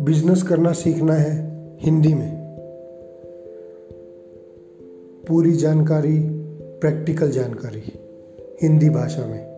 Business करना सीखना है हिंदी में। पूरी जानकारी प्रैक्टिकल जानकारी हिंदी भाषा में।